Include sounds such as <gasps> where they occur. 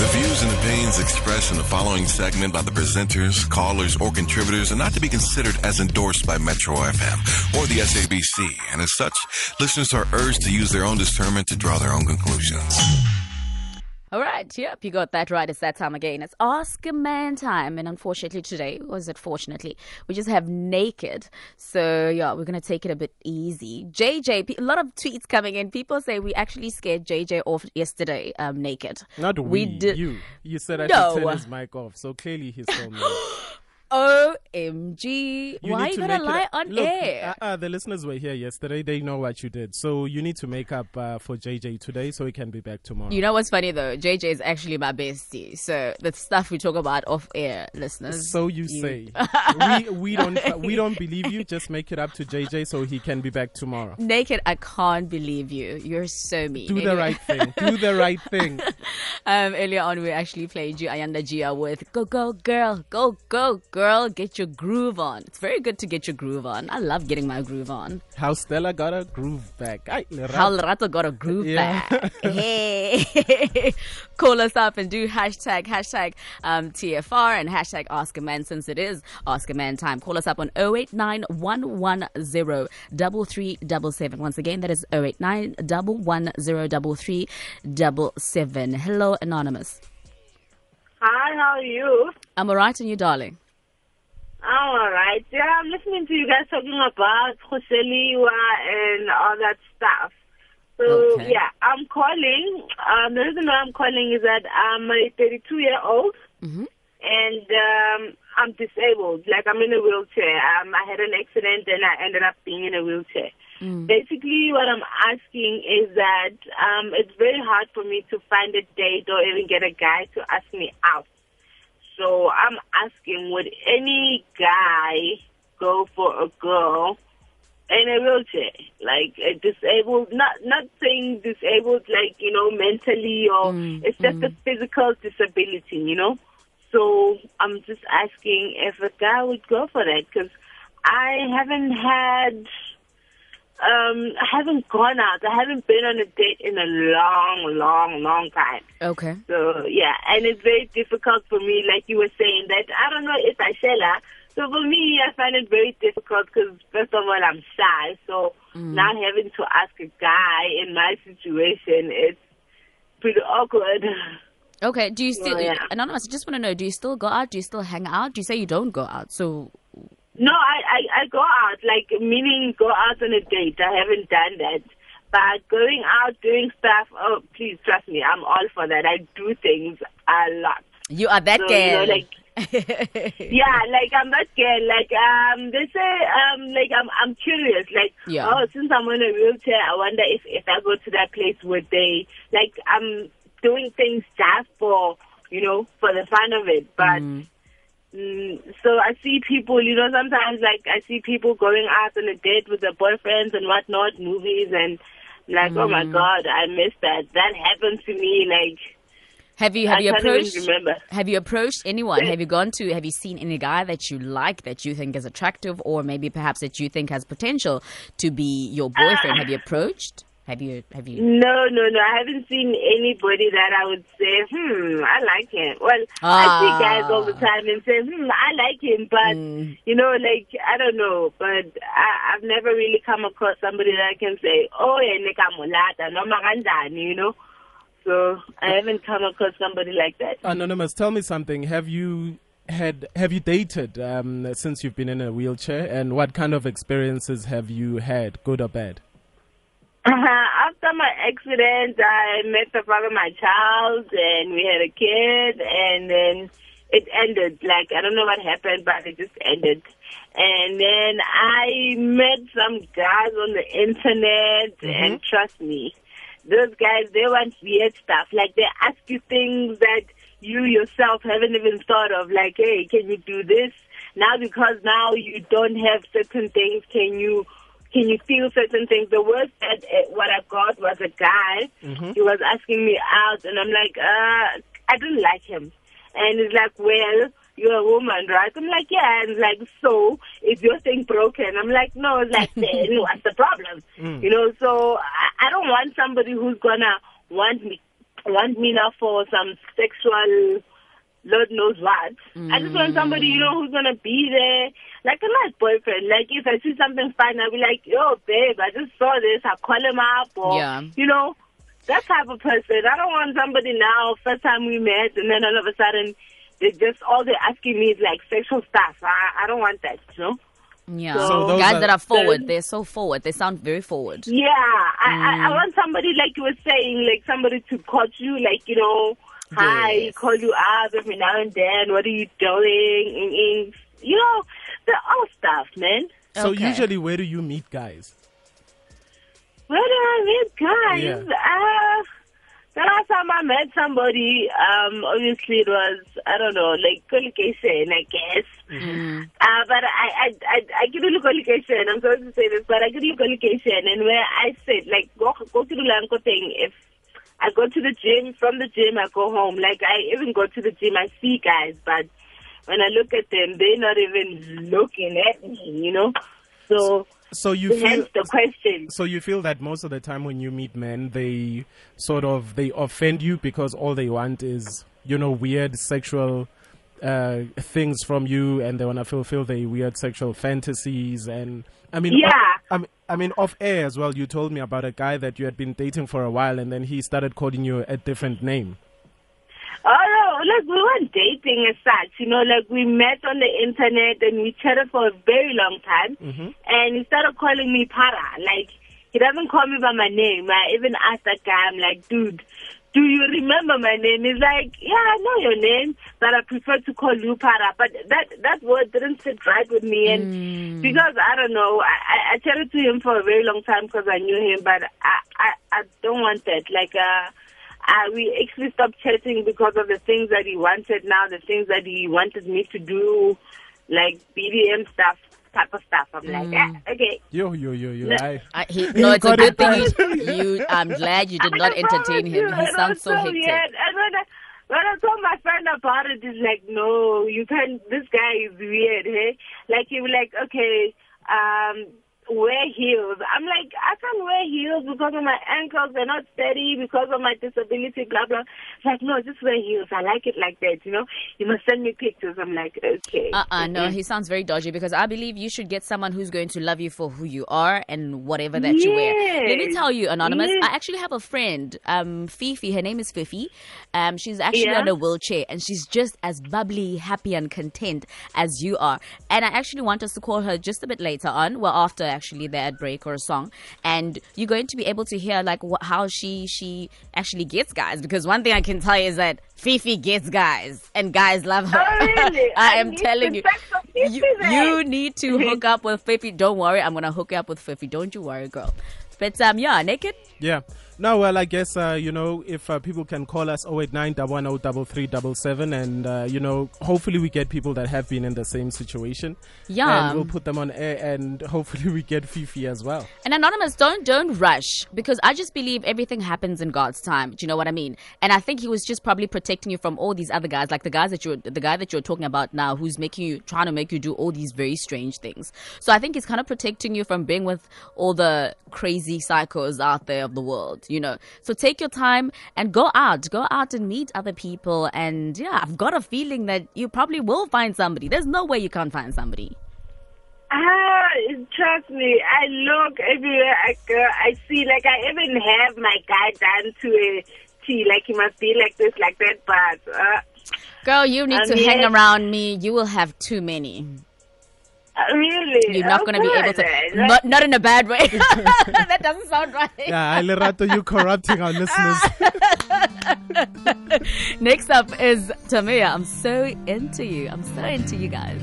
The views and opinions expressed in the following segment by the presenters, callers, or contributors are not to be considered as endorsed by Metro FM or the SABC, and as such, listeners are urged to use their own discernment to draw their own conclusions. All right, yep, you got that right. It's that time again. It's Ask a Man time. And unfortunately today, or is it fortunately, we just have naked. So yeah, we're going to take it a bit easy. JJ, a lot of tweets coming in. People say we actually scared JJ off yesterday um, naked. Not we, we did. you. You said I no. should turn his mic off. So clearly he's <gasps> still OMG. You Why you gonna lie on Look, air? Uh, uh, the listeners were here yesterday. They know what you did. So you need to make up uh, for JJ today so he can be back tomorrow. You know what's funny though? JJ is actually my bestie. So the stuff we talk about off air, listeners. So you, you. say. <laughs> we, we, don't, we don't believe you. Just make it up to JJ so he can be back tomorrow. Naked, I can't believe you. You're so mean. Do anyway. the right thing. Do the right thing. <laughs> um, earlier on, we actually played you Ayanda Jiya with Go Go Girl, Go Go Girl girl, get your groove on. It's very good to get your groove on. I love getting my groove on. How Stella got a groove back. How Lerato got a groove yeah. back. <laughs> hey. <laughs> Call us up and do hashtag, hashtag um, TFR and hashtag Ask a Man since it is Ask a Man time. Call us up on 089 Once again, that is 089 Hello, Anonymous. Hi, how are you? I'm alright, and you, darling? I'm all right. Yeah, I'm listening to you guys talking about Joseliwa and all that stuff. So okay. yeah, I'm calling. Um, the reason why I'm calling is that I'm a 32 year old mm-hmm. and um, I'm disabled. Like I'm in a wheelchair. Um, I had an accident and I ended up being in a wheelchair. Mm. Basically, what I'm asking is that um, it's very hard for me to find a date or even get a guy to ask me out. So I'm asking, would any guy go for a girl in a wheelchair, like a disabled, not not saying disabled, like you know, mentally or mm, it's just mm. a physical disability, you know. So I'm just asking if a guy would go for that because I haven't had um, I haven't gone out. I haven't been on a date in a long, long, long time. Okay. So yeah, and it's very difficult for me, like you were saying, that I don't know if I shall. So for me, I find it very difficult because first of all, I'm shy. So mm. now having to ask a guy in my situation, it's pretty awkward. Okay. Do you still, oh, yeah. anonymous? I just want to know: Do you still go out? Do you still hang out? Do you say you don't go out? So no, I, I, I go out, like, meaning go out on a date. I haven't done that. But going out, doing stuff, oh, please trust me, I'm all for that. I do things a lot. You are that so, girl. You know, like, <laughs> yeah, like I'm that girl. Like um, they say um, like I'm I'm curious. Like yeah. oh, since I'm in a wheelchair, I wonder if if I go to that place, would they like I'm doing things just for you know for the fun of it, but. Mm. Mm, so I see people, you know, sometimes like I see people going out on a date with their boyfriends and whatnot, movies, and like, mm. oh my mm. god, I miss that. That happened to me. Like, have you have I you approached? Have you approached anyone? Have you gone to? Have you seen any guy that you like that you think is attractive, or maybe perhaps that you think has potential to be your boyfriend? Uh, have you approached? Have you have you? No, no, no. I haven't seen anybody that I would say, hmm, I like him. Well, ah. I see guys all the time and say, hmm, I like him, but mm. you know, like I don't know. But I, I've never really come across somebody that I can say, oh, yeah, no magandani, you know. So I haven't come across somebody like that. Anonymous, tell me something. Have you had have you dated um, since you've been in a wheelchair, and what kind of experiences have you had, good or bad? <laughs> After my accident, I met the father of my child, and we had a kid, and then it ended. Like I don't know what happened, but it just ended. And then I met some guys on the internet, mm-hmm. and trust me, those guys they want weird stuff. Like they ask you things that you yourself haven't even thought of. Like, hey, can you do this? Now because now you don't have certain things, can you can you feel certain things? The worst that uh, what I got was a guy. Mm-hmm. He was asking me out, and I'm like, uh, I didn't like him. And he's like, well, you're a woman, right? I'm like, yeah. And like, so is your thing broken? I'm like, no. It's like, <laughs> then what's the problem? Mm. You know, so I, I don't want somebody who's gonna want me want me now for some sexual Lord knows what. Mm. I just want somebody, you know, who's gonna be there, like a nice boyfriend. Like if I see something fun, I'll be like, yo, babe, I just saw this. I'll call him up, or yeah. you know, that type of person. I don't want somebody now. First time we met, and then all of a sudden, they just all they're asking me is like sexual stuff. I I don't want that, you know. Yeah, so guys are, that are forward, they're so forward. They sound very forward. Yeah, I, mm. I, I mm. want somebody like you were saying, like somebody to coach you, like you know, hi, yes. call you up every now and then. What are you doing? You know, the old stuff, man. So okay. usually, where do you meet guys? Where do I meet guys? Yeah. Uh, the last time I met somebody, um, obviously it was I don't know, like collocation, I guess. Mm-hmm. Uh, but I, I, I, I give you collocation. I'm sorry to say this, but I give you collocation, and where I said like go go to the Lanko thing. If I go to the gym, from the gym I go home. Like I even go to the gym, I see guys, but when I look at them, they're not even looking at me, you know. So so you feel the question. So you feel that most of the time when you meet men, they sort of they offend you because all they want is you know weird sexual uh, things from you, and they want to fulfill their weird sexual fantasies. And I mean, yeah. Off, I mean, I mean, off air as well. You told me about a guy that you had been dating for a while, and then he started calling you a different name. Oh no, like we weren't dating as such, you know, like we met on the internet and we chatted for a very long time mm-hmm. and he started calling me para. Like he doesn't call me by my name. I even asked that guy, I'm like, dude, do you remember my name? He's like, yeah, I know your name, but I prefer to call you para. But that that word didn't sit right with me, and mm. because I don't know, I, I chatted to him for a very long time because I knew him, but I, I I don't want that. Like, uh, uh, we actually stopped chatting because of the things that he wanted now, the things that he wanted me to do, like BDM stuff, type of stuff. I'm like, mm. ah, okay. Yo, yo, yo, yo. No, I, I, he, no it's a good thing you, <laughs> you, I'm glad you did not entertain him. You, he sounds so, so hectic. Weird. And when I, when I told my friend about it, he's like, no, you can't, this guy is weird, hey? Like, he was like, okay, um, wear heels. I'm like, I can't wear heels because of my ankles. They're not steady because of my disability, blah, blah. It's like, no, just wear heels. I like it like that, you know? You must send me pictures. I'm like, okay. Uh-uh, no, he sounds very dodgy because I believe you should get someone who's going to love you for who you are and whatever that yes. you wear. Let me tell you, Anonymous, yes. I actually have a friend, um, Fifi. Her name is Fifi. Um, she's actually yeah. on a wheelchair and she's just as bubbly, happy, and content as you are. And I actually want us to call her just a bit later on, well, after actually the ad break or a song, and you're going to be able to hear like wh- how she she actually gets guys. Because one thing I can tell you is that Fifi gets guys, and guys love her. Oh, really? <laughs> I, I am telling you, you, you need to <laughs> hook up with Fifi. Don't worry, I'm gonna hook you up with Fifi. Don't you worry, girl. But um, yeah, naked. Yeah. No, well, I guess uh, you know if uh, people can call us 089 and uh, you know hopefully we get people that have been in the same situation. Yeah, and we'll put them on air, and hopefully we get Fifi as well. And anonymous, don't don't rush because I just believe everything happens in God's time. Do you know what I mean? And I think He was just probably protecting you from all these other guys, like the guys that you're the guy that you're talking about now, who's making you trying to make you do all these very strange things. So I think He's kind of protecting you from being with all the crazy psychos out there of the world you know. So take your time and go out, go out and meet other people. And yeah, I've got a feeling that you probably will find somebody. There's no way you can't find somebody. Ah, trust me. I look everywhere I go. I see, like, I even have my guy down to a T. Like, he must be like this, like that. But, uh, girl, you need to hang around me. You will have too many. Really? You're not going to be able to. Not, not in a bad way. <laughs> that doesn't sound right. Yeah, I Lerato, you corrupting our listeners. <laughs> Next up is Tamia. I'm so into you. I'm so into you guys.